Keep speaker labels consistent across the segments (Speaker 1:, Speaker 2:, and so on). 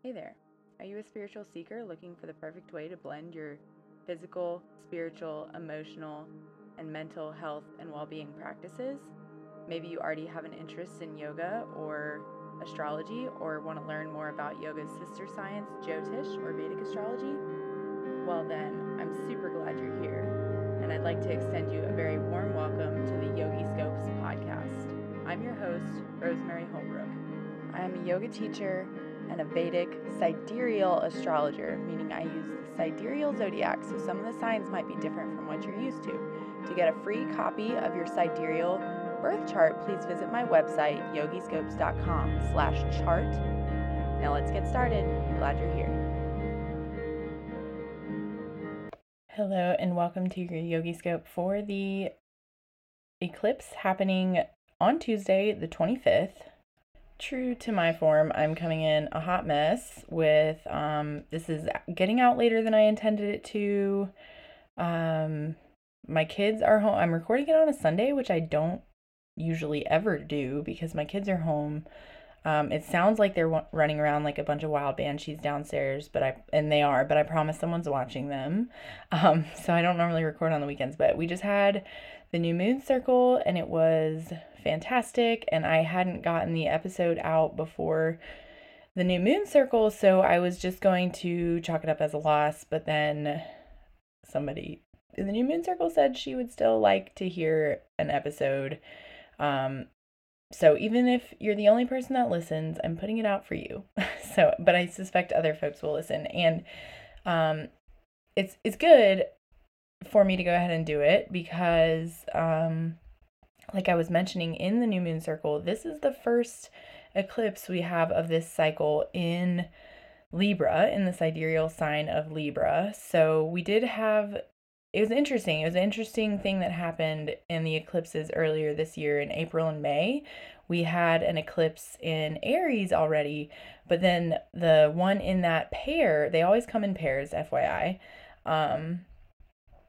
Speaker 1: Hey there. Are you a spiritual seeker looking for the perfect way to blend your physical, spiritual, emotional, and mental health and well being practices? Maybe you already have an interest in yoga or astrology or want to learn more about yoga's sister science, Jyotish or Vedic astrology? Well, then, I'm super glad you're here, and I'd like to extend you a very warm welcome to the Yogi Scopes podcast. I'm your host, Rosemary Holbrook. I am a yoga teacher and a Vedic sidereal astrologer, meaning I use the sidereal zodiac, so some of the signs might be different from what you're used to. To get a free copy of your sidereal birth chart, please visit my website, yogiscopes.com slash chart. Now let's get started. I'm glad you're here. Hello and welcome to your Yogi Scope for the eclipse happening on Tuesday, the 25th. True to my form, I'm coming in a hot mess with um this is getting out later than I intended it to. Um my kids are home. I'm recording it on a Sunday, which I don't usually ever do because my kids are home. Um, it sounds like they're w- running around like a bunch of wild banshees downstairs, but I and they are, but I promise someone's watching them. Um, so I don't normally record on the weekends, but we just had the new moon circle and it was fantastic and I hadn't gotten the episode out before the new moon circle, so I was just going to chalk it up as a loss, but then somebody in the new moon circle said she would still like to hear an episode um, so even if you're the only person that listens, I'm putting it out for you. so, but I suspect other folks will listen, and um, it's it's good for me to go ahead and do it because, um, like I was mentioning in the new moon circle, this is the first eclipse we have of this cycle in Libra, in the sidereal sign of Libra. So we did have it was interesting. It was an interesting thing that happened in the eclipses earlier this year in April and May. We had an eclipse in Aries already, but then the one in that pair, they always come in pairs, FYI. Um,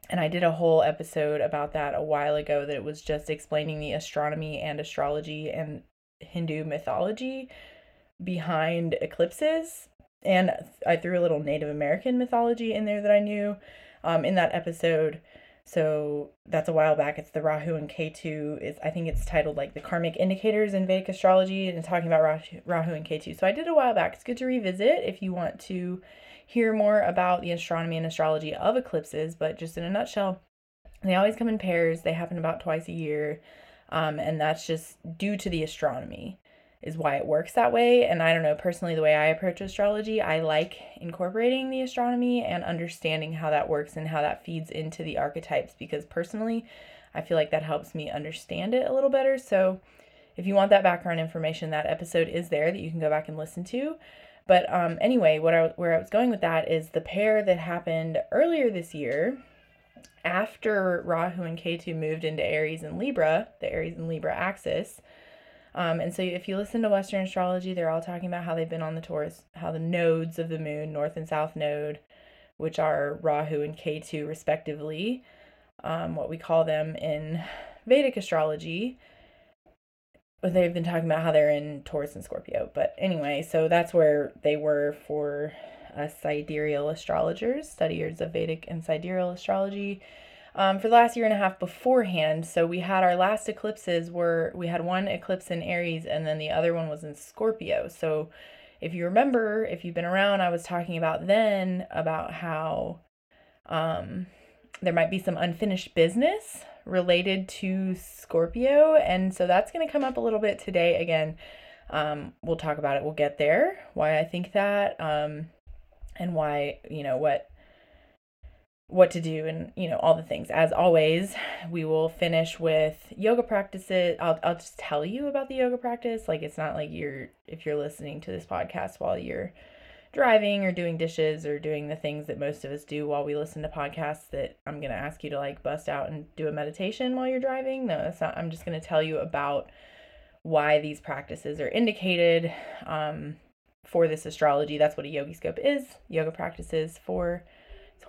Speaker 1: and I did a whole episode about that a while ago that it was just explaining the astronomy and astrology and Hindu mythology behind eclipses. And I threw a little Native American mythology in there that I knew um, in that episode. So that's a while back. It's the Rahu and Ketu. Is I think it's titled like the karmic indicators in Vedic astrology and talking about Rahu, Rahu and Ketu. So I did a while back. It's good to revisit if you want to hear more about the astronomy and astrology of eclipses. But just in a nutshell, they always come in pairs. They happen about twice a year, um, and that's just due to the astronomy is why it works that way. And I don't know, personally, the way I approach astrology, I like incorporating the astronomy and understanding how that works and how that feeds into the archetypes because personally, I feel like that helps me understand it a little better. So, if you want that background information, that episode is there that you can go back and listen to. But um, anyway, what I, where I was going with that is the pair that happened earlier this year after Rahu and Ketu moved into Aries and Libra, the Aries and Libra axis um, and so if you listen to Western astrology, they're all talking about how they've been on the Taurus, how the nodes of the moon, north and south node, which are Rahu and Ketu respectively, um, what we call them in Vedic astrology. They've been talking about how they're in Taurus and Scorpio. But anyway, so that's where they were for us sidereal astrologers, studiers of Vedic and sidereal astrology um, for the last year and a half beforehand. So we had our last eclipses were we had one eclipse in Aries and then the other one was in Scorpio. So if you remember, if you've been around, I was talking about then about how um, there might be some unfinished business related to Scorpio. And so that's going to come up a little bit today. Again, um, we'll talk about it. We'll get there. Why I think that, um, and why, you know, what what to do and you know all the things as always we will finish with yoga practices I'll, I'll just tell you about the yoga practice like it's not like you're if you're listening to this podcast while you're driving or doing dishes or doing the things that most of us do while we listen to podcasts that i'm going to ask you to like bust out and do a meditation while you're driving no that's not i'm just going to tell you about why these practices are indicated um, for this astrology that's what a yogi scope is yoga practices for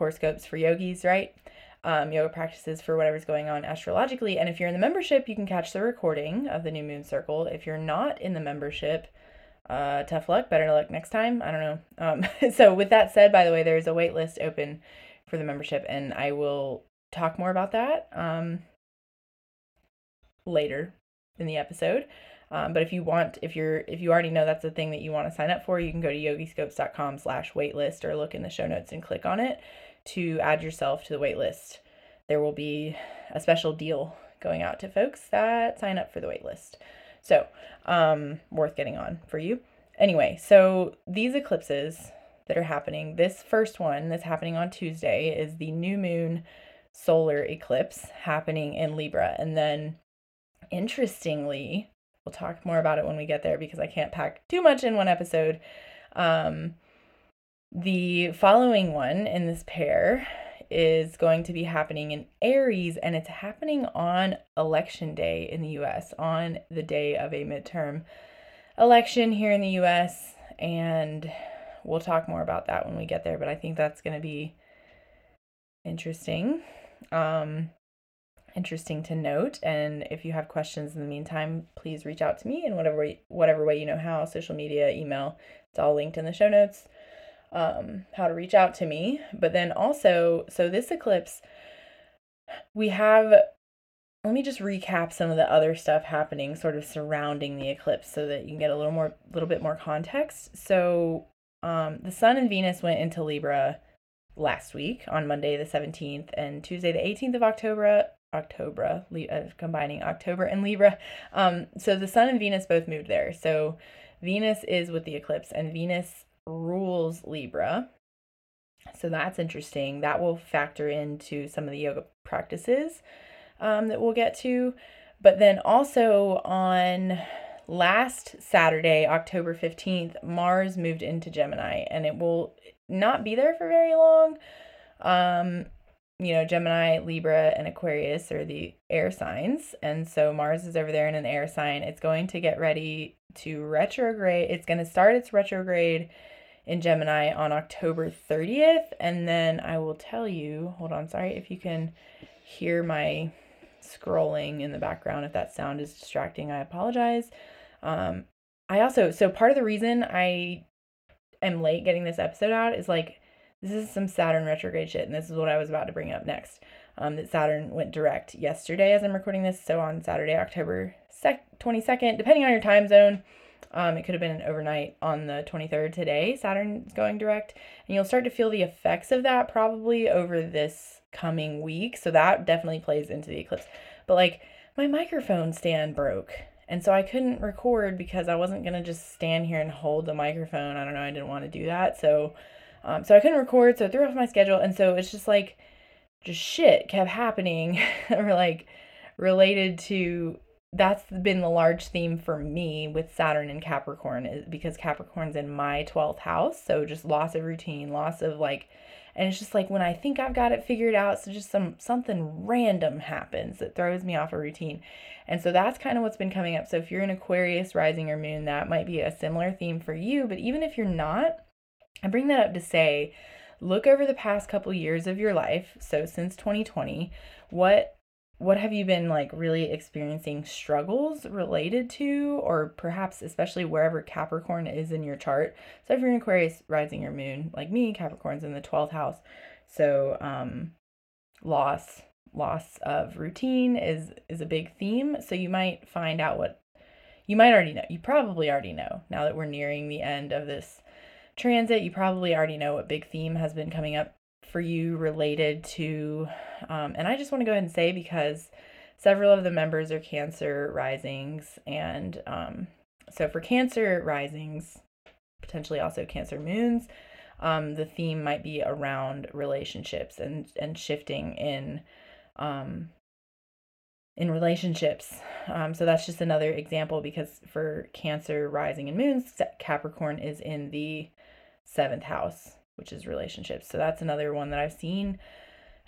Speaker 1: horoscopes for yogis, right? Um, yoga practices for whatever's going on astrologically. And if you're in the membership, you can catch the recording of the new moon circle. If you're not in the membership, uh, tough luck, better luck next time. I don't know. Um, so, with that said, by the way, there's a wait list open for the membership, and I will talk more about that um, later in the episode. Um, but if you want, if you're, if you already know that's the thing that you want to sign up for, you can go to yogiscopes.com slash waitlist or look in the show notes and click on it to add yourself to the waitlist. There will be a special deal going out to folks that sign up for the waitlist. So, um, worth getting on for you. Anyway, so these eclipses that are happening, this first one that's happening on Tuesday is the new moon solar eclipse happening in Libra. And then, interestingly, we'll talk more about it when we get there because I can't pack too much in one episode. Um, the following one in this pair is going to be happening in Aries, and it's happening on election day in the US, on the day of a midterm election here in the US. And we'll talk more about that when we get there, but I think that's going to be interesting. Um, interesting to note. And if you have questions in the meantime, please reach out to me in whatever whatever way you know how, social media, email. It's all linked in the show notes um, how to reach out to me. But then also, so this eclipse, we have, let me just recap some of the other stuff happening sort of surrounding the eclipse so that you can get a little more, a little bit more context. So um, the sun and Venus went into Libra last week on Monday the 17th and Tuesday the 18th of October. October, uh, combining October and Libra. Um, so the Sun and Venus both moved there. So Venus is with the eclipse, and Venus rules Libra. So that's interesting. That will factor into some of the yoga practices um, that we'll get to. But then also on last Saturday, October 15th, Mars moved into Gemini and it will not be there for very long. Um, you know, Gemini, Libra, and Aquarius are the air signs. And so Mars is over there in an air sign. It's going to get ready to retrograde. It's going to start its retrograde in Gemini on October 30th. And then I will tell you, hold on, sorry if you can hear my scrolling in the background. If that sound is distracting, I apologize. Um, I also, so part of the reason I am late getting this episode out is like, this is some Saturn retrograde shit, and this is what I was about to bring up next. Um, that Saturn went direct yesterday as I'm recording this, so on Saturday, October 22nd, depending on your time zone. Um, it could have been an overnight on the 23rd today. Saturn's going direct, and you'll start to feel the effects of that probably over this coming week. So that definitely plays into the eclipse. But like my microphone stand broke, and so I couldn't record because I wasn't gonna just stand here and hold the microphone. I don't know. I didn't want to do that, so um, so I couldn't record. So it threw off my schedule, and so it's just like just shit kept happening, or like related to that's been the large theme for me with Saturn and Capricorn is because Capricorn's in my 12th house. So just loss of routine, loss of like and it's just like when I think I've got it figured out, so just some something random happens that throws me off a routine. And so that's kind of what's been coming up. So if you're an Aquarius rising or moon, that might be a similar theme for you, but even if you're not, I bring that up to say look over the past couple years of your life, so since 2020, what what have you been like really experiencing struggles related to or perhaps especially wherever capricorn is in your chart? So if you're in aquarius rising your moon like me capricorn's in the 12th house. So um loss loss of routine is is a big theme. So you might find out what you might already know you probably already know now that we're nearing the end of this transit you probably already know what big theme has been coming up for you related to, um, and I just want to go ahead and say because several of the members are Cancer risings, and um, so for Cancer risings, potentially also Cancer moons, um, the theme might be around relationships and and shifting in um, in relationships. Um, so that's just another example because for Cancer rising and moons, Capricorn is in the seventh house which is relationships. So that's another one that I've seen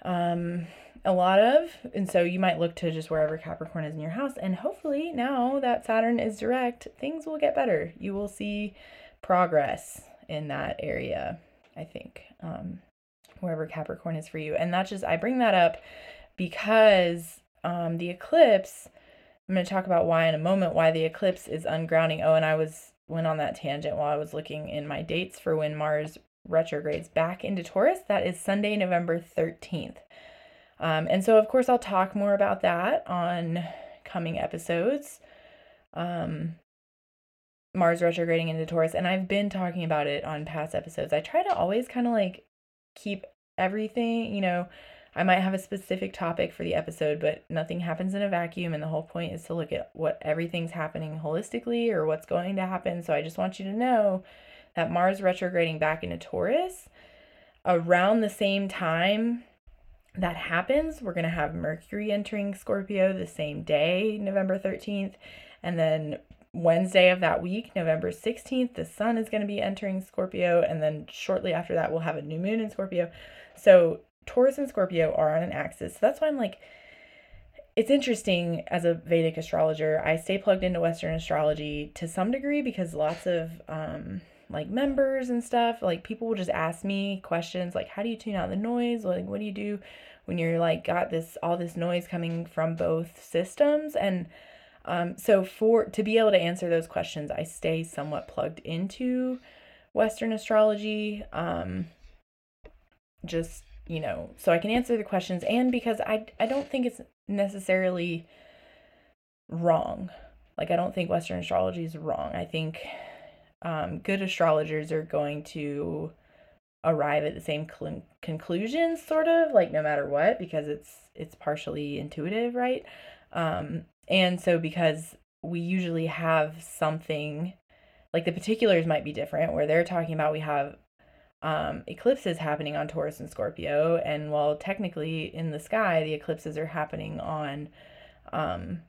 Speaker 1: um, a lot of. And so you might look to just wherever Capricorn is in your house. And hopefully, now that Saturn is direct, things will get better. You will see progress in that area, I think, um, wherever Capricorn is for you. And that's just, I bring that up because um, the eclipse. I'm going to talk about why in a moment, why the eclipse is ungrounding. Oh, and I was went on that tangent while I was looking in my dates for when Mars retrogrades back into Taurus. That is Sunday, November 13th. Um, and so, of course, I'll talk more about that on coming episodes. Um, Mars retrograding into Taurus, and I've been talking about it on past episodes. I try to always kind of like keep everything, you know, I might have a specific topic for the episode, but nothing happens in a vacuum. And the whole point is to look at what everything's happening holistically or what's going to happen. So I just want you to know that Mars retrograding back into Taurus around the same time that happens, we're going to have Mercury entering Scorpio the same day, November 13th. And then Wednesday of that week, November 16th, the sun is going to be entering Scorpio. And then shortly after that, we'll have a new moon in Scorpio. So Taurus and Scorpio are on an axis. So that's why I'm like, it's interesting as a Vedic astrologer. I stay plugged into Western astrology to some degree because lots of um, like members and stuff, like people will just ask me questions like, how do you tune out the noise? Like, what do you do when you're like got this all this noise coming from both systems? And um, so for to be able to answer those questions, I stay somewhat plugged into Western astrology. Um, just you know, so I can answer the questions and because I I don't think it's necessarily wrong. Like I don't think Western astrology is wrong. I think um, good astrologers are going to arrive at the same cl- conclusions, sort of like no matter what, because it's it's partially intuitive, right? Um, and so because we usually have something like the particulars might be different, where they're talking about we have um, eclipses happening on Taurus and Scorpio. And while technically in the sky, the eclipses are happening on um,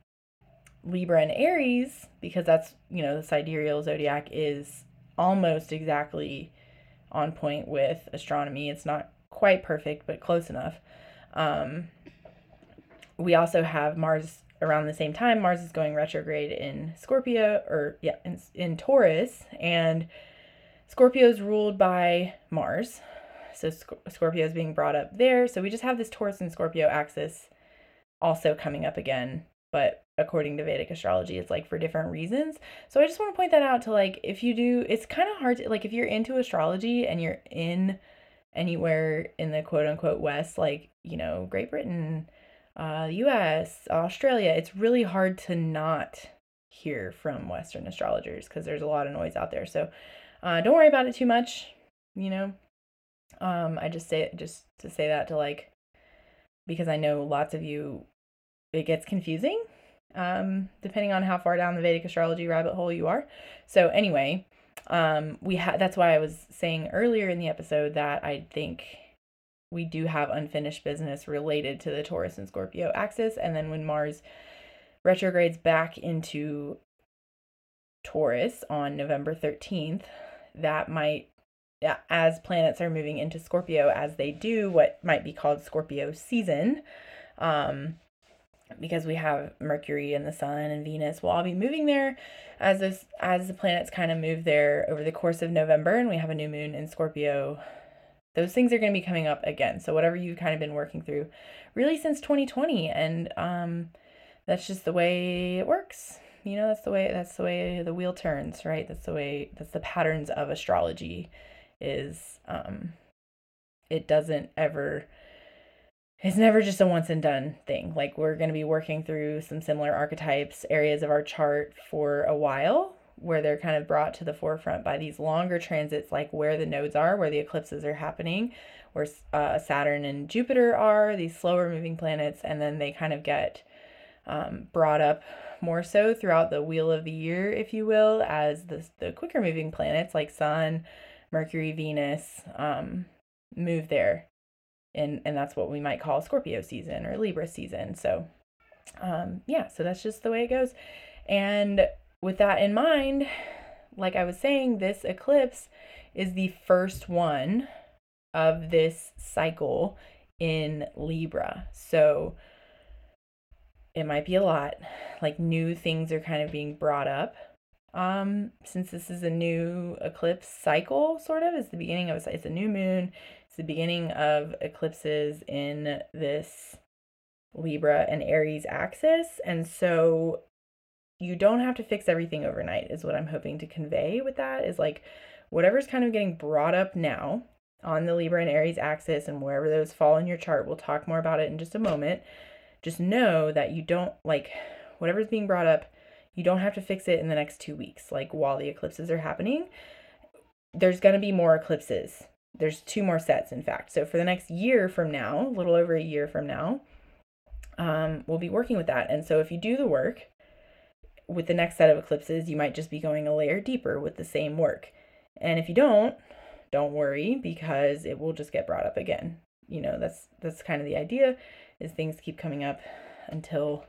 Speaker 1: Libra and Aries, because that's, you know, the sidereal zodiac is almost exactly on point with astronomy. It's not quite perfect, but close enough. Um, we also have Mars around the same time. Mars is going retrograde in Scorpio, or yeah, in, in Taurus. And Scorpio is ruled by Mars. So Sc- Scorpio is being brought up there. So we just have this Taurus and Scorpio axis also coming up again. But according to Vedic astrology, it's like for different reasons. So I just want to point that out to like, if you do, it's kind of hard to, like, if you're into astrology and you're in anywhere in the quote unquote West, like, you know, Great Britain, uh, US, Australia, it's really hard to not hear from Western astrologers because there's a lot of noise out there. So uh, don't worry about it too much, you know. Um, I just say it just to say that to like because I know lots of you it gets confusing um, depending on how far down the Vedic astrology rabbit hole you are. So anyway, um, we had that's why I was saying earlier in the episode that I think we do have unfinished business related to the Taurus and Scorpio axis, and then when Mars retrogrades back into Taurus on November 13th, that might as planets are moving into Scorpio as they do what might be called Scorpio season um because we have Mercury and the Sun and Venus will all be moving there as this as the planets kind of move there over the course of November and we have a new moon in Scorpio. Those things are going to be coming up again. So whatever you've kind of been working through really since 2020 and um that's just the way it works. You know that's the way that's the way the wheel turns right? That's the way that's the patterns of astrology is um it doesn't ever it's never just a once and done thing like we're going to be working through some similar archetypes areas of our chart for a while where they're kind of brought to the forefront by these longer transits like where the nodes are where the eclipses are happening where uh, saturn and jupiter are these slower moving planets and then they kind of get um, brought up more so throughout the wheel of the year, if you will, as the, the quicker moving planets like Sun, Mercury, Venus um, move there. And, and that's what we might call Scorpio season or Libra season. So, um, yeah, so that's just the way it goes. And with that in mind, like I was saying, this eclipse is the first one of this cycle in Libra. So, it might be a lot. Like new things are kind of being brought up. Um, since this is a new eclipse cycle, sort of, is the beginning of it's a new moon. It's the beginning of eclipses in this Libra and Aries axis, and so you don't have to fix everything overnight, is what I'm hoping to convey with that. Is like whatever's kind of getting brought up now on the Libra and Aries axis and wherever those fall in your chart, we'll talk more about it in just a moment. Just know that you don't like whatever's being brought up, you don't have to fix it in the next two weeks, like while the eclipses are happening. There's going to be more eclipses. There's two more sets, in fact. So for the next year from now, a little over a year from now, um, we'll be working with that. And so if you do the work with the next set of eclipses, you might just be going a layer deeper with the same work. And if you don't, don't worry because it will just get brought up again. You know, that's that's kind of the idea is things keep coming up until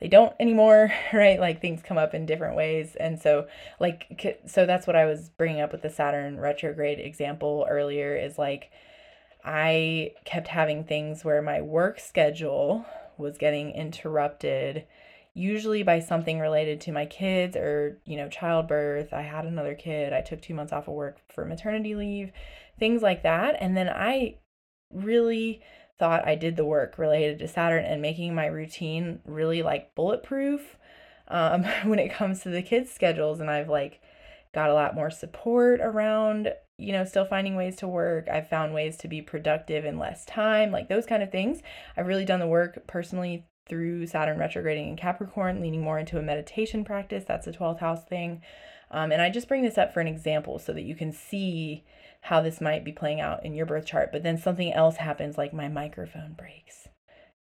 Speaker 1: they don't anymore, right? Like things come up in different ways. And so like so that's what I was bringing up with the Saturn retrograde example earlier is like I kept having things where my work schedule was getting interrupted usually by something related to my kids or, you know, childbirth. I had another kid. I took 2 months off of work for maternity leave, things like that. And then I really thought I did the work related to Saturn and making my routine really like bulletproof um, when it comes to the kids' schedules. And I've like got a lot more support around, you know, still finding ways to work. I've found ways to be productive in less time, like those kind of things. I've really done the work personally through Saturn retrograding in Capricorn, leaning more into a meditation practice. That's a 12th house thing. Um, and I just bring this up for an example so that you can see how this might be playing out in your birth chart. But then something else happens, like my microphone breaks.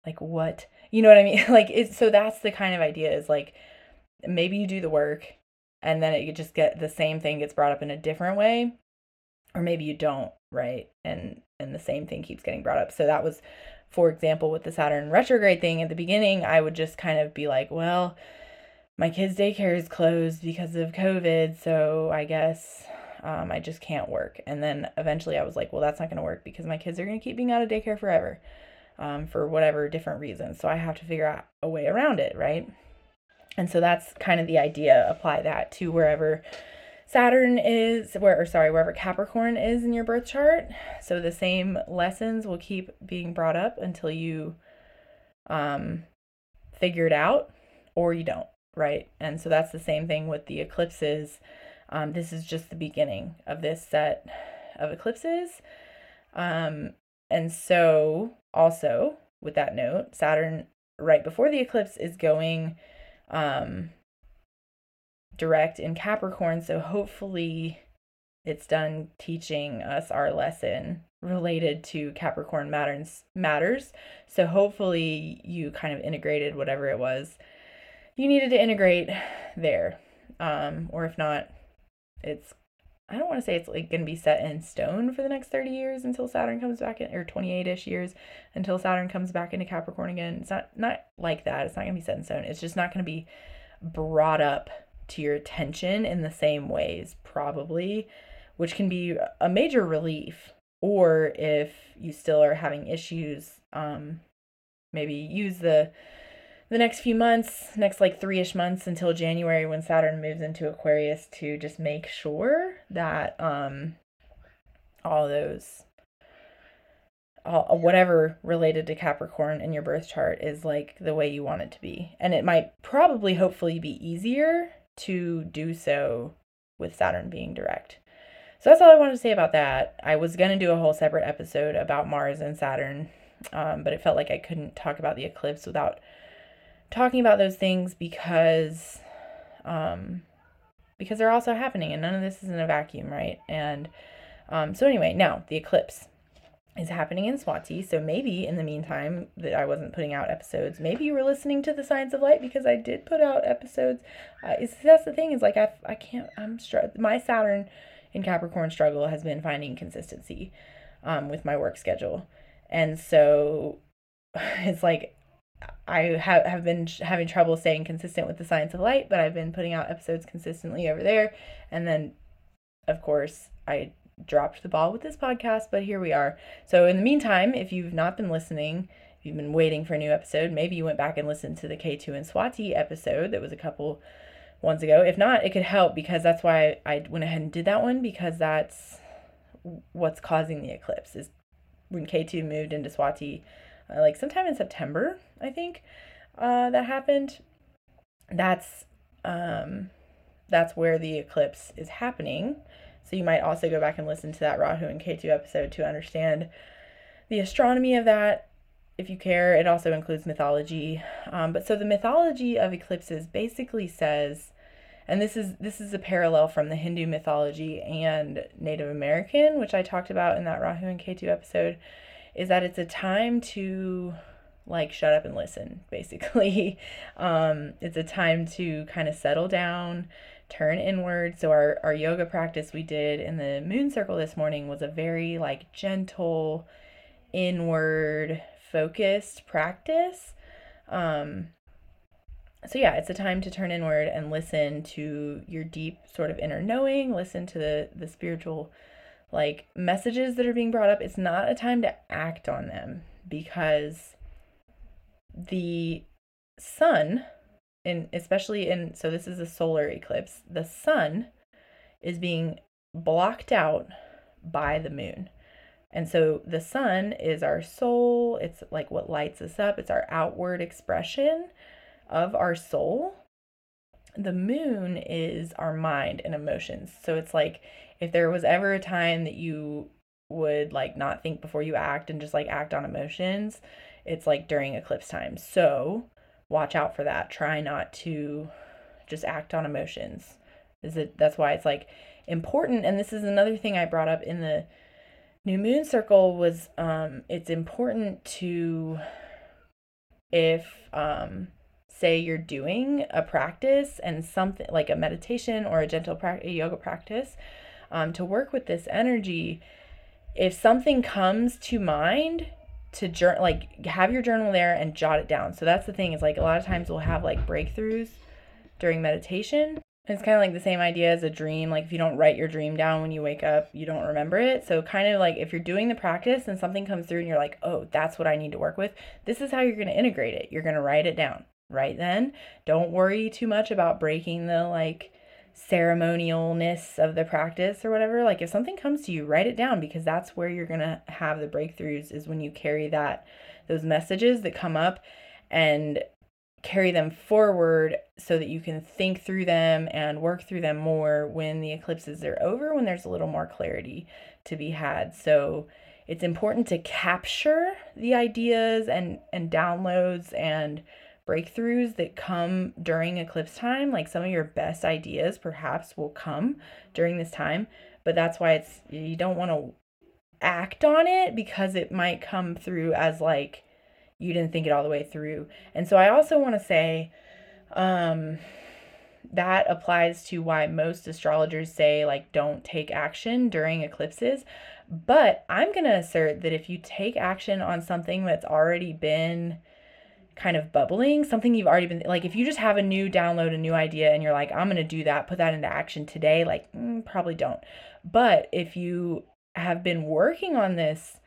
Speaker 1: Like what? You know what I mean? like it's so that's the kind of idea is like maybe you do the work and then it just get the same thing gets brought up in a different way or maybe you don't right and and the same thing keeps getting brought up so that was for example with the saturn retrograde thing at the beginning i would just kind of be like well my kids daycare is closed because of covid so i guess um, I just can't work. And then eventually I was like, well, that's not going to work because my kids are going to keep being out of daycare forever um, for whatever different reasons. So I have to figure out a way around it, right? And so that's kind of the idea. Apply that to wherever Saturn is, where, or sorry, wherever Capricorn is in your birth chart. So the same lessons will keep being brought up until you um, figure it out or you don't, right? And so that's the same thing with the eclipses um, this is just the beginning of this set of eclipses. Um, and so, also with that note, Saturn right before the eclipse is going um, direct in Capricorn. So, hopefully, it's done teaching us our lesson related to Capricorn matters matters. So hopefully you kind of integrated whatever it was you needed to integrate there. Um, or if not, it's I don't want to say it's like going to be set in stone for the next 30 years until Saturn comes back in, or 28-ish years until Saturn comes back into Capricorn again. It's not not like that. It's not going to be set in stone. It's just not going to be brought up to your attention in the same ways probably, which can be a major relief. Or if you still are having issues, um maybe use the the next few months, next like three ish months until January when Saturn moves into Aquarius to just make sure that um all those all, whatever related to Capricorn in your birth chart is like the way you want it to be. And it might probably hopefully be easier to do so with Saturn being direct. So that's all I wanted to say about that. I was going to do a whole separate episode about Mars and Saturn, um, but it felt like I couldn't talk about the eclipse without talking about those things because um because they're also happening and none of this is in a vacuum, right? And um so anyway, now the eclipse is happening in Swati. So maybe in the meantime that I wasn't putting out episodes, maybe you were listening to the Science of Light because I did put out episodes. Uh, is that's the thing is like I I can't I'm str- my Saturn in Capricorn struggle has been finding consistency um with my work schedule. And so it's like I have have been having trouble staying consistent with the Science of Light, but I've been putting out episodes consistently over there. And then, of course, I dropped the ball with this podcast, but here we are. So, in the meantime, if you've not been listening, if you've been waiting for a new episode, maybe you went back and listened to the Ketu and Swati episode that was a couple ones ago. If not, it could help because that's why I went ahead and did that one because that's what's causing the eclipse is when Ketu moved into Swati uh, like sometime in September, I think, uh, that happened. That's um, that's where the eclipse is happening. So you might also go back and listen to that Rahu and Ketu episode to understand the astronomy of that if you care. It also includes mythology. Um, but so the mythology of eclipses basically says, and this is this is a parallel from the Hindu mythology and Native American, which I talked about in that Rahu and Ketu episode, is that it's a time to like shut up and listen basically um, it's a time to kind of settle down turn inward so our, our yoga practice we did in the moon circle this morning was a very like gentle inward focused practice. Um, so yeah, it's a time to turn inward and listen to your deep sort of inner knowing, listen to the the spiritual like messages that are being brought up. It's not a time to act on them because the sun in especially in so this is a solar eclipse, the sun is being blocked out by the moon. And so the sun is our soul, it's like what lights us up, it's our outward expression of our soul. The moon is our mind and emotions. So it's like if there was ever a time that you would like not think before you act and just like act on emotions, it's like during eclipse time. So watch out for that. Try not to just act on emotions. Is it that's why it's like important and this is another thing I brought up in the New Moon Circle was um, it's important to if um, say you're doing a practice and something like a meditation or a gentle pra- a yoga practice um, to work with this energy if something comes to mind to journal like have your journal there and jot it down so that's the thing is like a lot of times we'll have like breakthroughs during meditation it's kind of like the same idea as a dream. Like if you don't write your dream down when you wake up, you don't remember it. So kind of like if you're doing the practice and something comes through and you're like, "Oh, that's what I need to work with." This is how you're going to integrate it. You're going to write it down. Right then, don't worry too much about breaking the like ceremonialness of the practice or whatever. Like if something comes to you, write it down because that's where you're going to have the breakthroughs is when you carry that those messages that come up and carry them forward so that you can think through them and work through them more when the eclipses are over, when there's a little more clarity to be had. So it's important to capture the ideas and, and downloads and breakthroughs that come during eclipse time. Like some of your best ideas perhaps will come during this time, but that's why it's you don't want to act on it because it might come through as like you didn't think it all the way through. And so I also want to say um, that applies to why most astrologers say, like, don't take action during eclipses. But I'm going to assert that if you take action on something that's already been kind of bubbling, something you've already been like, if you just have a new download, a new idea, and you're like, I'm going to do that, put that into action today, like, mm, probably don't. But if you have been working on this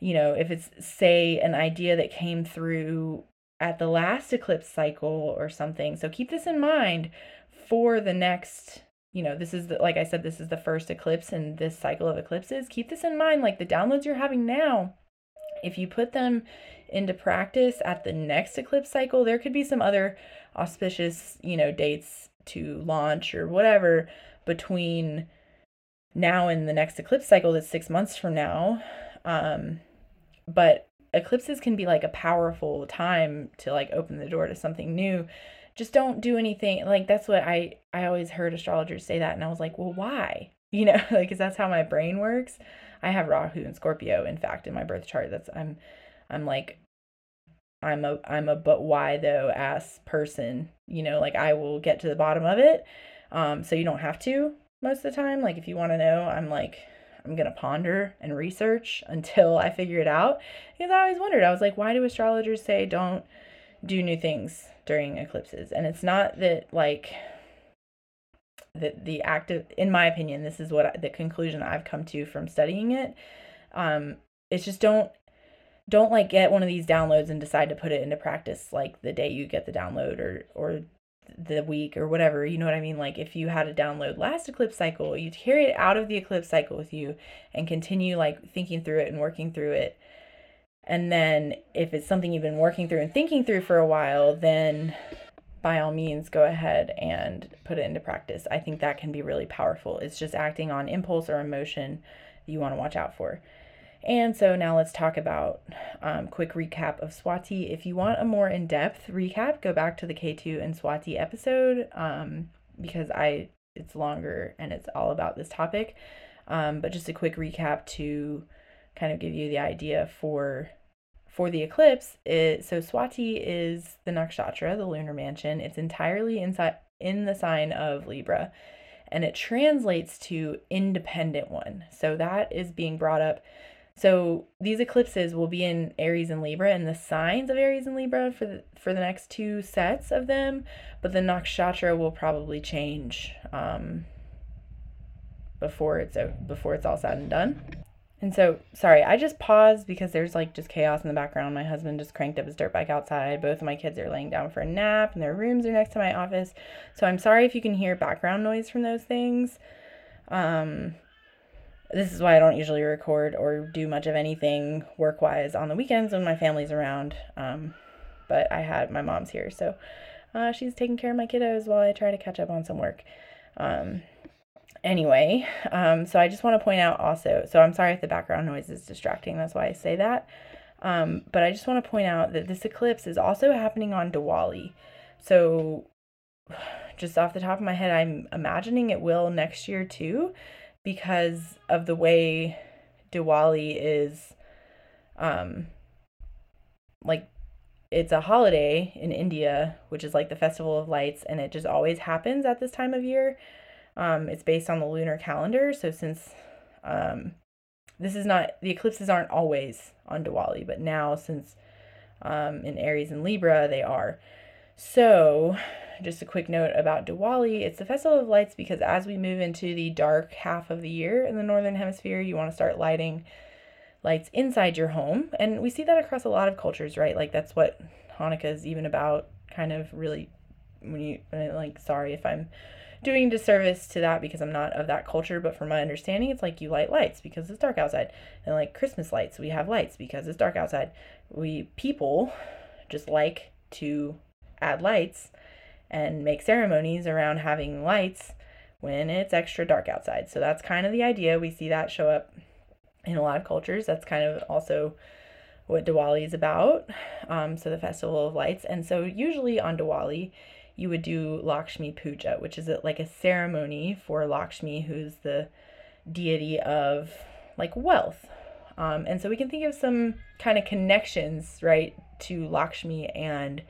Speaker 1: you know, if it's, say, an idea that came through at the last eclipse cycle or something. So keep this in mind for the next, you know, this is the, like I said, this is the first eclipse in this cycle of eclipses. Keep this in mind. Like the downloads you're having now, if you put them into practice at the next eclipse cycle, there could be some other auspicious, you know, dates to launch or whatever between now and the next eclipse cycle that's six months from now. Um, but eclipses can be like a powerful time to like open the door to something new. Just don't do anything like that's what i i always heard astrologers say that and i was like well why? You know like because that's how my brain works. I have rahu and scorpio in fact in my birth chart that's i'm i'm like i'm a i'm a but why though ass person you know like i will get to the bottom of it um so you don't have to most of the time like if you want to know i'm like I'm going to ponder and research until I figure it out. Because I always wondered, I was like, why do astrologers say don't do new things during eclipses? And it's not that, like, the, the active, in my opinion, this is what I, the conclusion I've come to from studying it. Um, it's just don't don't like get one of these downloads and decide to put it into practice like the day you get the download or or the week or whatever. You know what I mean? Like if you had a download last eclipse cycle, you carry it out of the eclipse cycle with you and continue like thinking through it and working through it. And then if it's something you've been working through and thinking through for a while, then by all means go ahead and put it into practice. I think that can be really powerful. It's just acting on impulse or emotion you want to watch out for. And so now let's talk about um, quick recap of Swati. If you want a more in-depth recap, go back to the Ketu and Swati episode um, because I it's longer and it's all about this topic. Um, but just a quick recap to kind of give you the idea for for the eclipse. It, so Swati is the nakshatra, the lunar mansion. It's entirely inside in the sign of Libra, and it translates to independent one. So that is being brought up so these eclipses will be in Aries and Libra and the signs of Aries and Libra for the, for the next two sets of them, but the nakshatra will probably change um, before it's before it's all said and done. And so, sorry, I just paused because there's like just chaos in the background. My husband just cranked up his dirt bike outside. Both of my kids are laying down for a nap, and their rooms are next to my office. So I'm sorry if you can hear background noise from those things. Um, this is why I don't usually record or do much of anything work wise on the weekends when my family's around. Um, but I had my mom's here, so uh, she's taking care of my kiddos while I try to catch up on some work. Um, anyway, um, so I just want to point out also, so I'm sorry if the background noise is distracting, that's why I say that. Um, but I just want to point out that this eclipse is also happening on Diwali. So, just off the top of my head, I'm imagining it will next year too because of the way Diwali is um like it's a holiday in India, which is like the festival of lights and it just always happens at this time of year. Um it's based on the lunar calendar, so since um this is not the eclipses aren't always on Diwali, but now since um in Aries and Libra they are. So just a quick note about Diwali. It's the Festival of Lights because as we move into the dark half of the year in the Northern Hemisphere, you want to start lighting lights inside your home. And we see that across a lot of cultures, right? Like that's what Hanukkah is even about, kind of really when you like sorry if I'm doing disservice to that because I'm not of that culture, but from my understanding, it's like you light lights because it's dark outside. And like Christmas lights, we have lights because it's dark outside. We people just like to add lights and make ceremonies around having lights when it's extra dark outside. So that's kind of the idea. We see that show up in a lot of cultures. That's kind of also what Diwali is about. Um, so the festival of lights. And so usually on Diwali, you would do Lakshmi Puja, which is like a ceremony for Lakshmi, who's the deity of like wealth. Um, and so we can think of some kind of connections, right, to Lakshmi and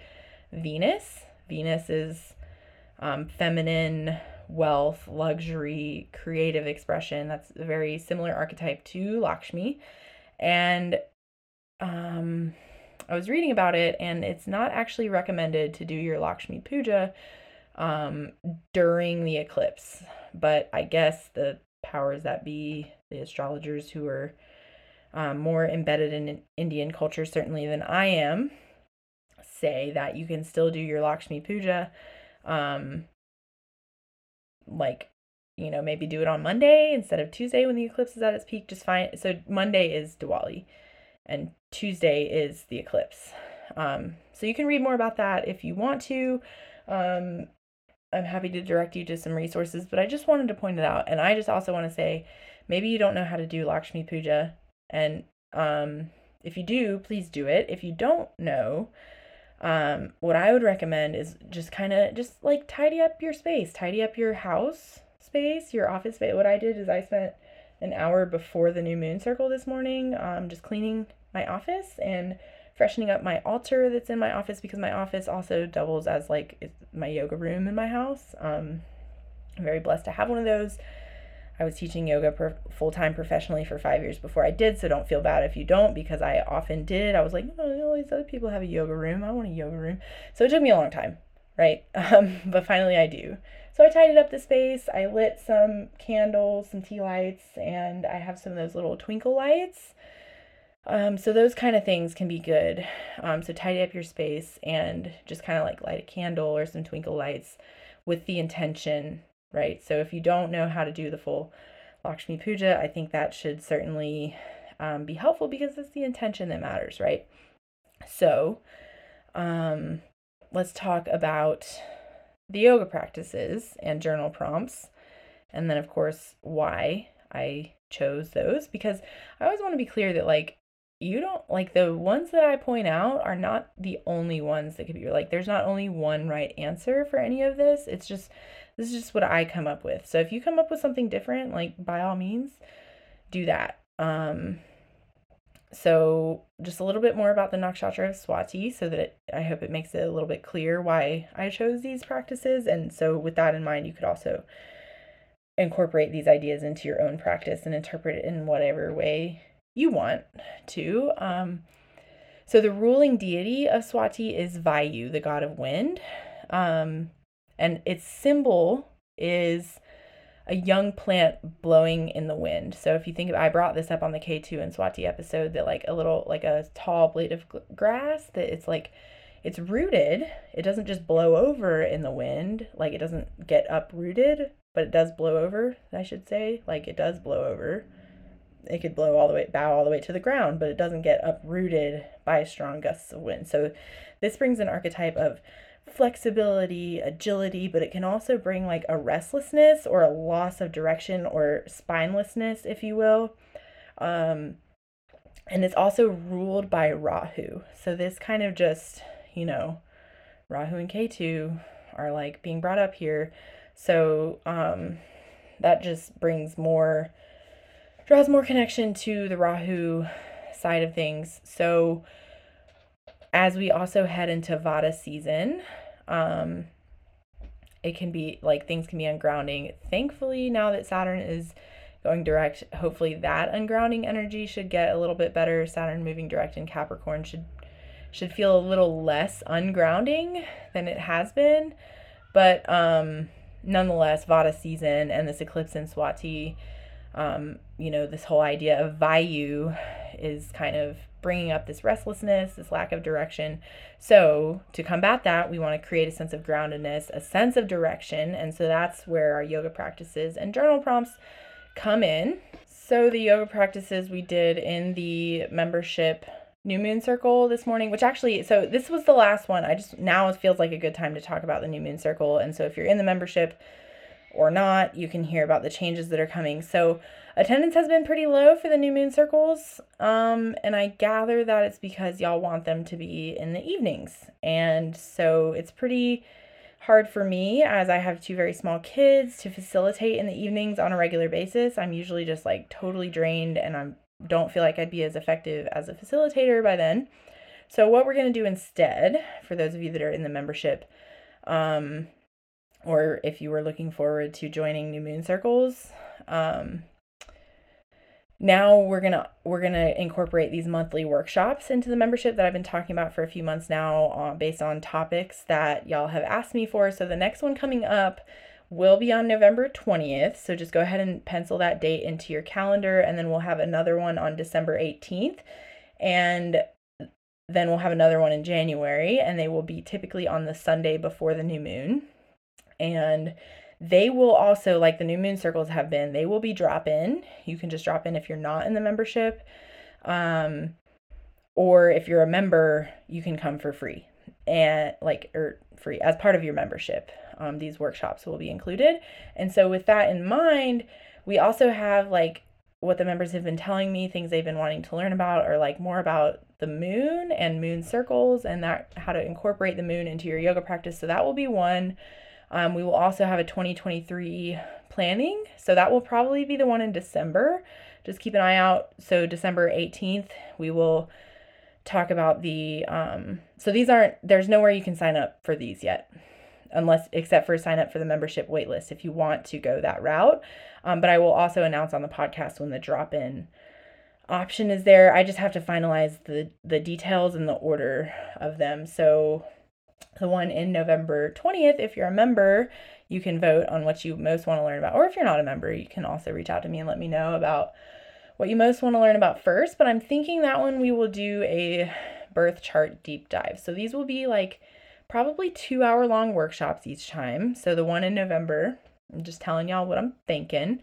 Speaker 1: Venus. Venus is um, feminine, wealth, luxury, creative expression. That's a very similar archetype to Lakshmi. And um, I was reading about it, and it's not actually recommended to do your Lakshmi puja um, during the eclipse. But I guess the powers that be, the astrologers who are um, more embedded in Indian culture, certainly than I am, say that you can still do your Lakshmi Puja. Um, like, you know, maybe do it on Monday instead of Tuesday when the eclipse is at its peak. Just fine. So Monday is Diwali and Tuesday is the eclipse. Um, so you can read more about that if you want to. Um, I'm happy to direct you to some resources, but I just wanted to point it out. And I just also want to say maybe you don't know how to do Lakshmi Puja. And um, if you do, please do it. If you don't know, um, what I would recommend is just kind of just like tidy up your space, tidy up your house space, your office space. What I did is I spent an hour before the new moon circle this morning, um, just cleaning my office and freshening up my altar that's in my office because my office also doubles as like my yoga room in my house. Um, I'm very blessed to have one of those. I was teaching yoga full time professionally for five years before I did, so don't feel bad if you don't, because I often did. I was like, oh, all these other people have a yoga room. I want a yoga room. So it took me a long time, right? Um, but finally I do. So I tidied up the space. I lit some candles, some tea lights, and I have some of those little twinkle lights. Um, so those kind of things can be good. Um, so tidy up your space and just kind of like light a candle or some twinkle lights with the intention right? So if you don't know how to do the full Lakshmi Puja, I think that should certainly um, be helpful because it's the intention that matters, right? So, um, let's talk about the yoga practices and journal prompts. And then, of course, why I chose those because I always want to be clear that, like, you don't like the ones that I point out are not the only ones that could be like, there's not only one right answer for any of this. It's just, this is just what I come up with. So if you come up with something different, like, by all means, do that. Um, so just a little bit more about the nakshatra of Swati so that it, I hope it makes it a little bit clear why I chose these practices. And so with that in mind, you could also incorporate these ideas into your own practice and interpret it in whatever way you want to. Um, so the ruling deity of Swati is Vayu, the god of wind. Um, and its symbol is a young plant blowing in the wind. So if you think of, I brought this up on the Ketu and Swati episode that like a little, like a tall blade of grass that it's like, it's rooted. It doesn't just blow over in the wind. Like it doesn't get uprooted, but it does blow over, I should say. Like it does blow over. It could blow all the way, bow all the way to the ground, but it doesn't get uprooted by strong gusts of wind. So this brings an archetype of flexibility, agility, but it can also bring like a restlessness or a loss of direction or spinelessness, if you will. Um, and it's also ruled by Rahu. So this kind of just, you know, Rahu and Ketu are like being brought up here. So um, that just brings more, draws more connection to the Rahu side of things. So as we also head into Vata season, um, it can be like things can be ungrounding. Thankfully, now that Saturn is going direct, hopefully that ungrounding energy should get a little bit better. Saturn moving direct in Capricorn should should feel a little less ungrounding than it has been. But um nonetheless, Vata season and this eclipse in Swati, um, you know, this whole idea of Vayu is kind of bringing up this restlessness, this lack of direction. So, to combat that, we want to create a sense of groundedness, a sense of direction. And so that's where our yoga practices and journal prompts come in. So, the yoga practices we did in the membership new moon circle this morning, which actually, so this was the last one. I just now it feels like a good time to talk about the new moon circle. And so, if you're in the membership, or not, you can hear about the changes that are coming. So, attendance has been pretty low for the new moon circles. Um, and I gather that it's because y'all want them to be in the evenings. And so, it's pretty hard for me as I have two very small kids to facilitate in the evenings on a regular basis. I'm usually just like totally drained and I don't feel like I'd be as effective as a facilitator by then. So, what we're going to do instead, for those of you that are in the membership, um, or if you were looking forward to joining New Moon Circles. Um, now we're gonna we're gonna incorporate these monthly workshops into the membership that I've been talking about for a few months now, uh, based on topics that y'all have asked me for. So the next one coming up will be on November 20th. So just go ahead and pencil that date into your calendar, and then we'll have another one on December 18th, and then we'll have another one in January, and they will be typically on the Sunday before the new moon and they will also like the new moon circles have been they will be drop in you can just drop in if you're not in the membership um or if you're a member you can come for free and like or free as part of your membership. Um, these workshops will be included. And so with that in mind we also have like what the members have been telling me things they've been wanting to learn about or like more about the moon and moon circles and that how to incorporate the moon into your yoga practice. So that will be one um, we will also have a 2023 planning. So that will probably be the one in December. Just keep an eye out. So December 18th, we will talk about the um so these aren't there's nowhere you can sign up for these yet unless except for sign up for the membership waitlist if you want to go that route um, but i will also announce on the podcast when the drop in option is there i just have to finalize the the details and the order of them so the one in November 20th. If you're a member, you can vote on what you most want to learn about. Or if you're not a member, you can also reach out to me and let me know about what you most want to learn about first. But I'm thinking that one we will do a birth chart deep dive. So these will be like probably two hour long workshops each time. So the one in November, I'm just telling y'all what I'm thinking,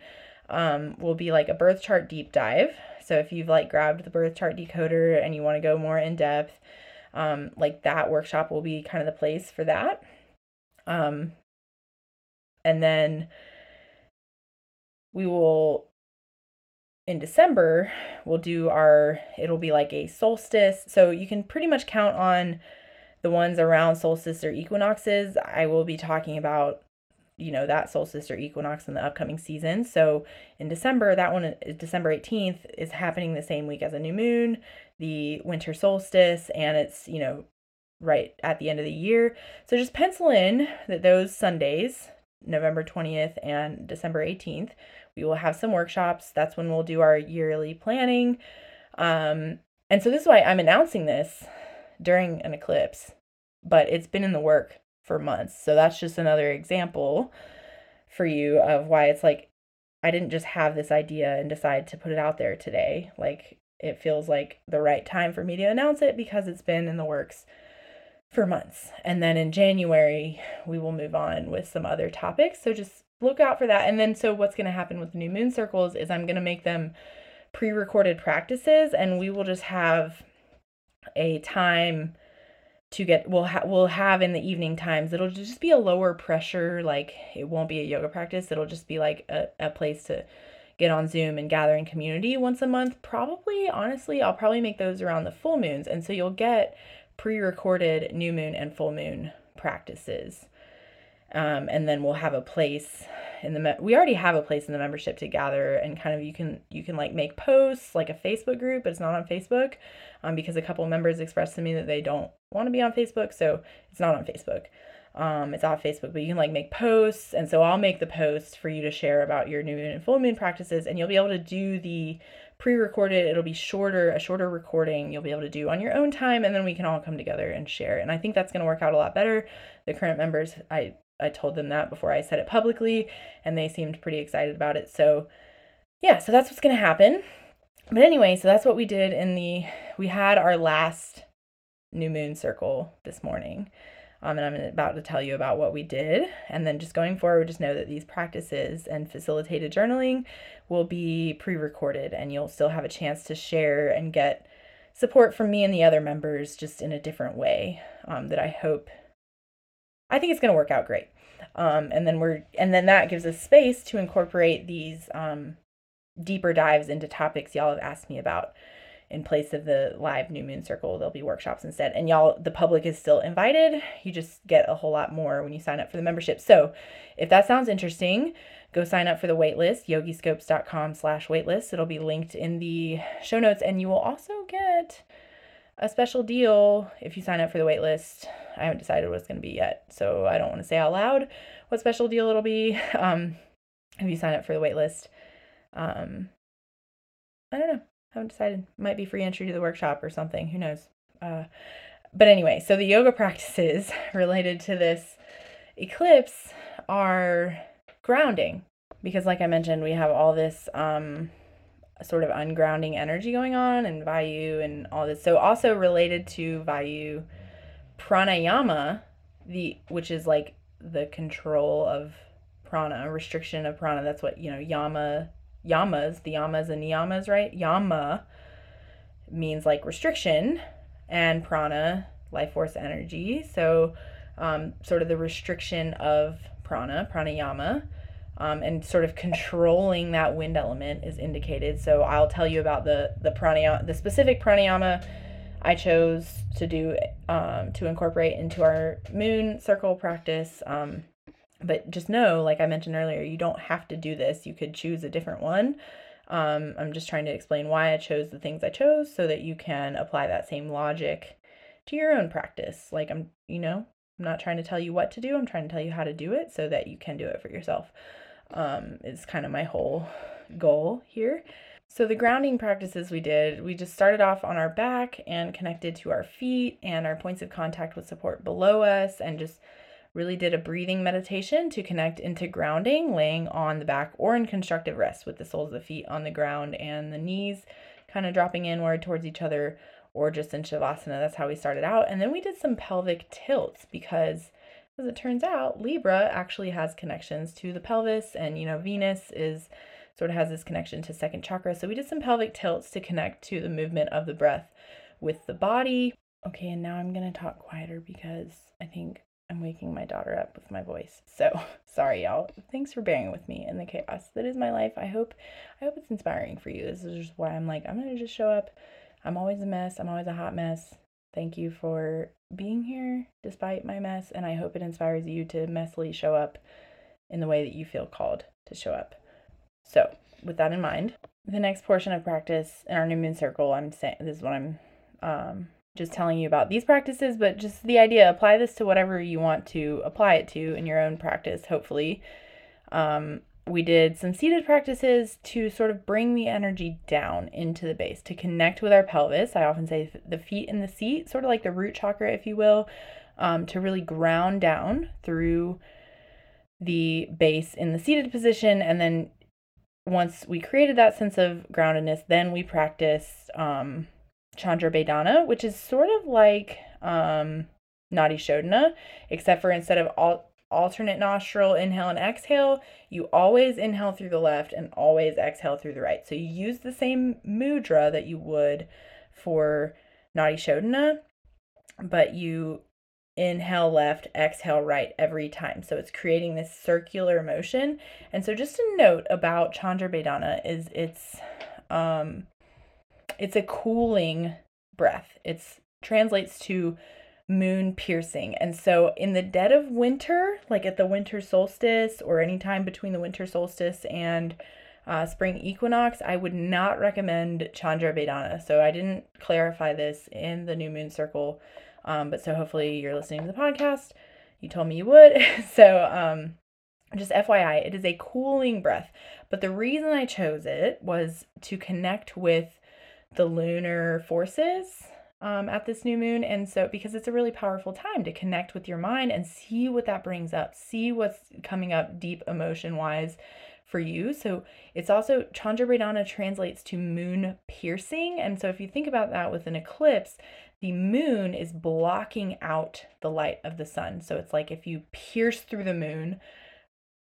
Speaker 1: um, will be like a birth chart deep dive. So if you've like grabbed the birth chart decoder and you want to go more in depth, um, like that workshop will be kind of the place for that. Um, and then we will in December, we'll do our, it'll be like a solstice. So you can pretty much count on the ones around solstice or equinoxes. I will be talking about, you know, that solstice or equinox in the upcoming season. So in December, that one, December 18th, is happening the same week as a new moon, the winter solstice, and it's, you know, right at the end of the year. So just pencil in that those Sundays, November 20th and December 18th, we will have some workshops. That's when we'll do our yearly planning. Um, and so this is why I'm announcing this during an eclipse, but it's been in the work for months. So that's just another example for you of why it's like I didn't just have this idea and decide to put it out there today. Like it feels like the right time for me to announce it because it's been in the works for months. And then in January, we will move on with some other topics. So just look out for that. And then, so what's going to happen with new moon circles is I'm going to make them pre recorded practices and we will just have a time to get we'll ha- we'll have in the evening times it'll just be a lower pressure like it won't be a yoga practice it'll just be like a, a place to get on zoom and gather in community once a month. Probably honestly i'll probably make those around the full moons and so you'll get pre-recorded new moon and full moon practices um, and then we'll have a place in the me- we already have a place in the membership to gather and kind of you can you can like make posts like a facebook group but it's not on facebook um, because a couple members expressed to me that they don't want to be on facebook so it's not on facebook. Um, it's off facebook but you can like make posts and so i'll make the post for you to share about your new moon and full moon practices and you'll be able to do the pre-recorded it'll be shorter a shorter recording you'll be able to do on your own time and then we can all come together and share and i think that's going to work out a lot better. The current members i I told them that before I said it publicly, and they seemed pretty excited about it. So, yeah, so that's what's going to happen. But anyway, so that's what we did in the, we had our last new moon circle this morning. Um, and I'm about to tell you about what we did. And then just going forward, just know that these practices and facilitated journaling will be pre recorded, and you'll still have a chance to share and get support from me and the other members just in a different way um, that I hope I think it's going to work out great. Um, and then we're and then that gives us space to incorporate these um, deeper dives into topics y'all have asked me about in place of the live new moon circle. There'll be workshops instead. And y'all the public is still invited. You just get a whole lot more when you sign up for the membership. So if that sounds interesting go sign up for the waitlist yogiscopes.com slash waitlist. It'll be linked in the show notes and you will also get a special deal if you sign up for the waitlist. I haven't decided what it's going to be yet, so I don't want to say out loud what special deal it'll be. Um, if you sign up for the waitlist, um, I don't know. I haven't decided. Might be free entry to the workshop or something. Who knows? Uh, but anyway, so the yoga practices related to this eclipse are grounding because, like I mentioned, we have all this um, sort of ungrounding energy going on and Vayu and all this. So also related to Vayu, pranayama, the which is like the control of prana, restriction of prana. That's what, you know, yama yamas, the yamas and niyamas, right? Yama means like restriction and prana, life force energy. So um, sort of the restriction of prana, pranayama um, and sort of controlling that wind element is indicated. So I'll tell you about the the pranayama, the specific pranayama I chose to do um, to incorporate into our moon circle practice. Um, but just know, like I mentioned earlier, you don't have to do this. You could choose a different one. Um, I'm just trying to explain why I chose the things I chose so that you can apply that same logic to your own practice. Like I'm, you know, I'm not trying to tell you what to do. I'm trying to tell you how to do it so that you can do it for yourself um, is kind of my whole goal here. So, the grounding practices we did, we just started off on our back and connected to our feet and our points of contact with support below us, and just really did a breathing meditation to connect into grounding, laying on the back or in constructive rest with the soles of the feet on the ground and the knees kind of dropping inward towards each other, or just in Shavasana. That's how we started out. And then we did some pelvic tilts because as it turns out, Libra actually has connections to the pelvis, and you know, Venus is sort of has this connection to second chakra. So we did some pelvic tilts to connect to the movement of the breath with the body. Okay, and now I'm to talk quieter because I think I'm waking my daughter up with my voice. So, sorry y'all. Thanks for bearing with me in the chaos that is my life. I hope I hope it's inspiring for you. This is just why I'm like I'm to just show up. I'm always a mess. I'm always a hot mess. Thank you for being here despite my mess and I hope it inspires you to messily show up in the way that you feel called to show up. So, with that in mind, the next portion of practice in our new moon circle, I'm saying this is what I'm um, just telling you about these practices, but just the idea apply this to whatever you want to apply it to in your own practice, hopefully. Um, we did some seated practices to sort of bring the energy down into the base to connect with our pelvis. I often say the feet in the seat, sort of like the root chakra, if you will, um, to really ground down through the base in the seated position. And then once we created that sense of groundedness, then we practiced um, Chandra Bhedana, which is sort of like um, Nadi Shodhana, except for instead of all alternate nostril inhale and exhale, you always inhale through the left and always exhale through the right. So you use the same mudra that you would for Nadi Shodhana, but you inhale left, exhale right every time. So it's creating this circular motion. And so just a note about Chandra Bhedana is it's um it's a cooling breath. It's translates to moon piercing. And so in the dead of winter, like at the winter solstice or any time between the winter solstice and uh, spring equinox, I would not recommend Chandra Bhedana. So I didn't clarify this in the new moon circle. Um, but so hopefully you're listening to the podcast. You told me you would. so um, just FYI, it is a cooling breath. But the reason I chose it was to connect with the lunar forces um, at this new moon. And so, because it's a really powerful time to connect with your mind and see what that brings up, see what's coming up deep emotion wise for you. So, it's also Chandra Bhedana translates to moon piercing. And so, if you think about that with an eclipse, the moon is blocking out the light of the sun. So, it's like if you pierce through the moon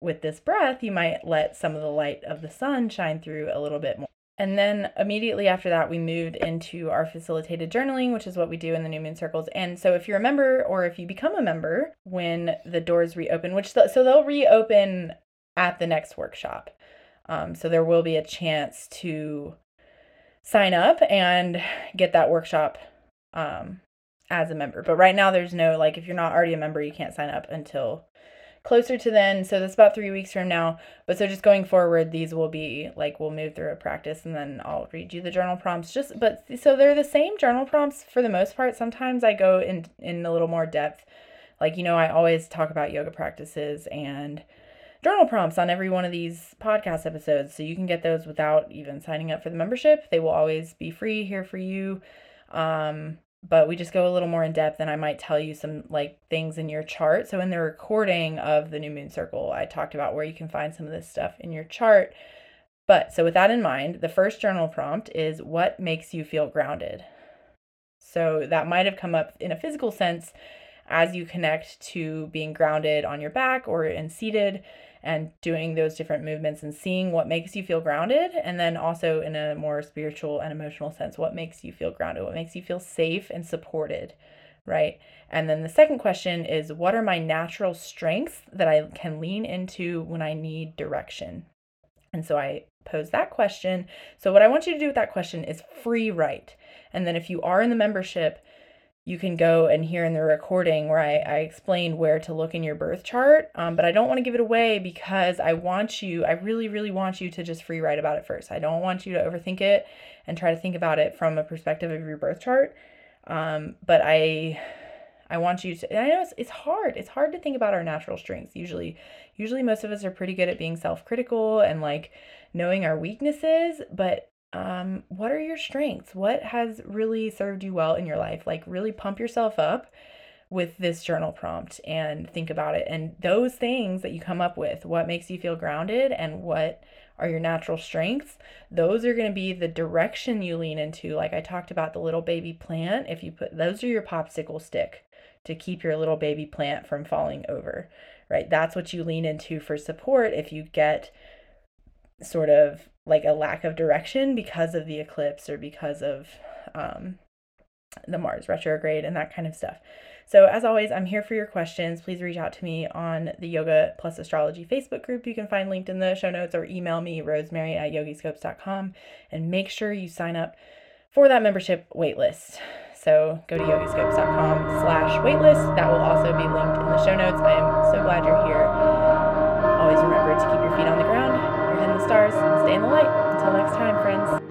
Speaker 1: with this breath, you might let some of the light of the sun shine through a little bit more. And then immediately after that, we moved into our facilitated journaling, which is what we do in the New Moon Circles. And so, if you're a member or if you become a member when the doors reopen, which the, so they'll reopen at the next workshop. Um, so there will be a chance to sign up and get that workshop um, as a member. But right now, there's no like if you're not already a member, you can't sign up until closer to then. So that's about three weeks from now. But so just going forward, these will be like we'll move through a practice and then I'll read you the journal prompts. Just but so they're the same journal prompts for the most part. Sometimes I go in in a little more depth. Like, you know, I always talk about yoga practices and journal prompts on every one of these podcast episodes. So you can get those without even signing up for the membership. They will always be free here for you. Um, but we just go a little more in depth and I might tell you some like things in your chart. So in the recording of the new moon circle, I talked about where you can find some of this stuff in your chart. But so with that in mind, the first journal prompt is what makes you feel grounded. So that might have come up in a physical sense as you connect to being grounded on your back or in seated and doing those different movements and seeing what makes you feel grounded. And then also in a more spiritual and emotional sense, what makes you feel grounded, what makes you feel safe and supported, right? And then the second question is what are my natural strengths that I can lean into when I need direction? And so I pose that question. So, what I want you to do with that question is free write. And then, if you are in the membership, you can go and hear in the recording where I, I explained where to look in your birth chart. Um, but I don't want to give it away because I want you, I really, really want you to just free write about it first. I don't want you to overthink it and try to think about it from a perspective of your birth chart. Um, but I I want you to I know it's, it's hard. It's hard to think about our natural strengths. Usually usually most of us are pretty good at being self-critical and like knowing our weaknesses, but um, what are your strengths? What has really served you well in your life? Like, really pump yourself up with this journal prompt and think about it. And those things that you come up with, what makes you feel grounded and what are your natural strengths, those are going to be the direction you lean into. Like I talked about the little baby plant, if you put those are your popsicle stick to keep your little baby plant from falling over, right? That's what you lean into for support if you get sort of like a lack of direction because of the eclipse or because of um, the Mars retrograde and that kind of stuff. So, as always, I'm here for your questions. Please reach out to me on the Yoga Plus Astrology Facebook group. You can find linked in the show notes or email me, rosemary at yogiscopes.com, and make sure you sign up for that membership waitlist. So go to yogiscopes.com slash waitlist. That will also be linked in the show notes. I am so glad you're here. Always remember to keep your feet on the stars, stay in the light. Until next time, friends.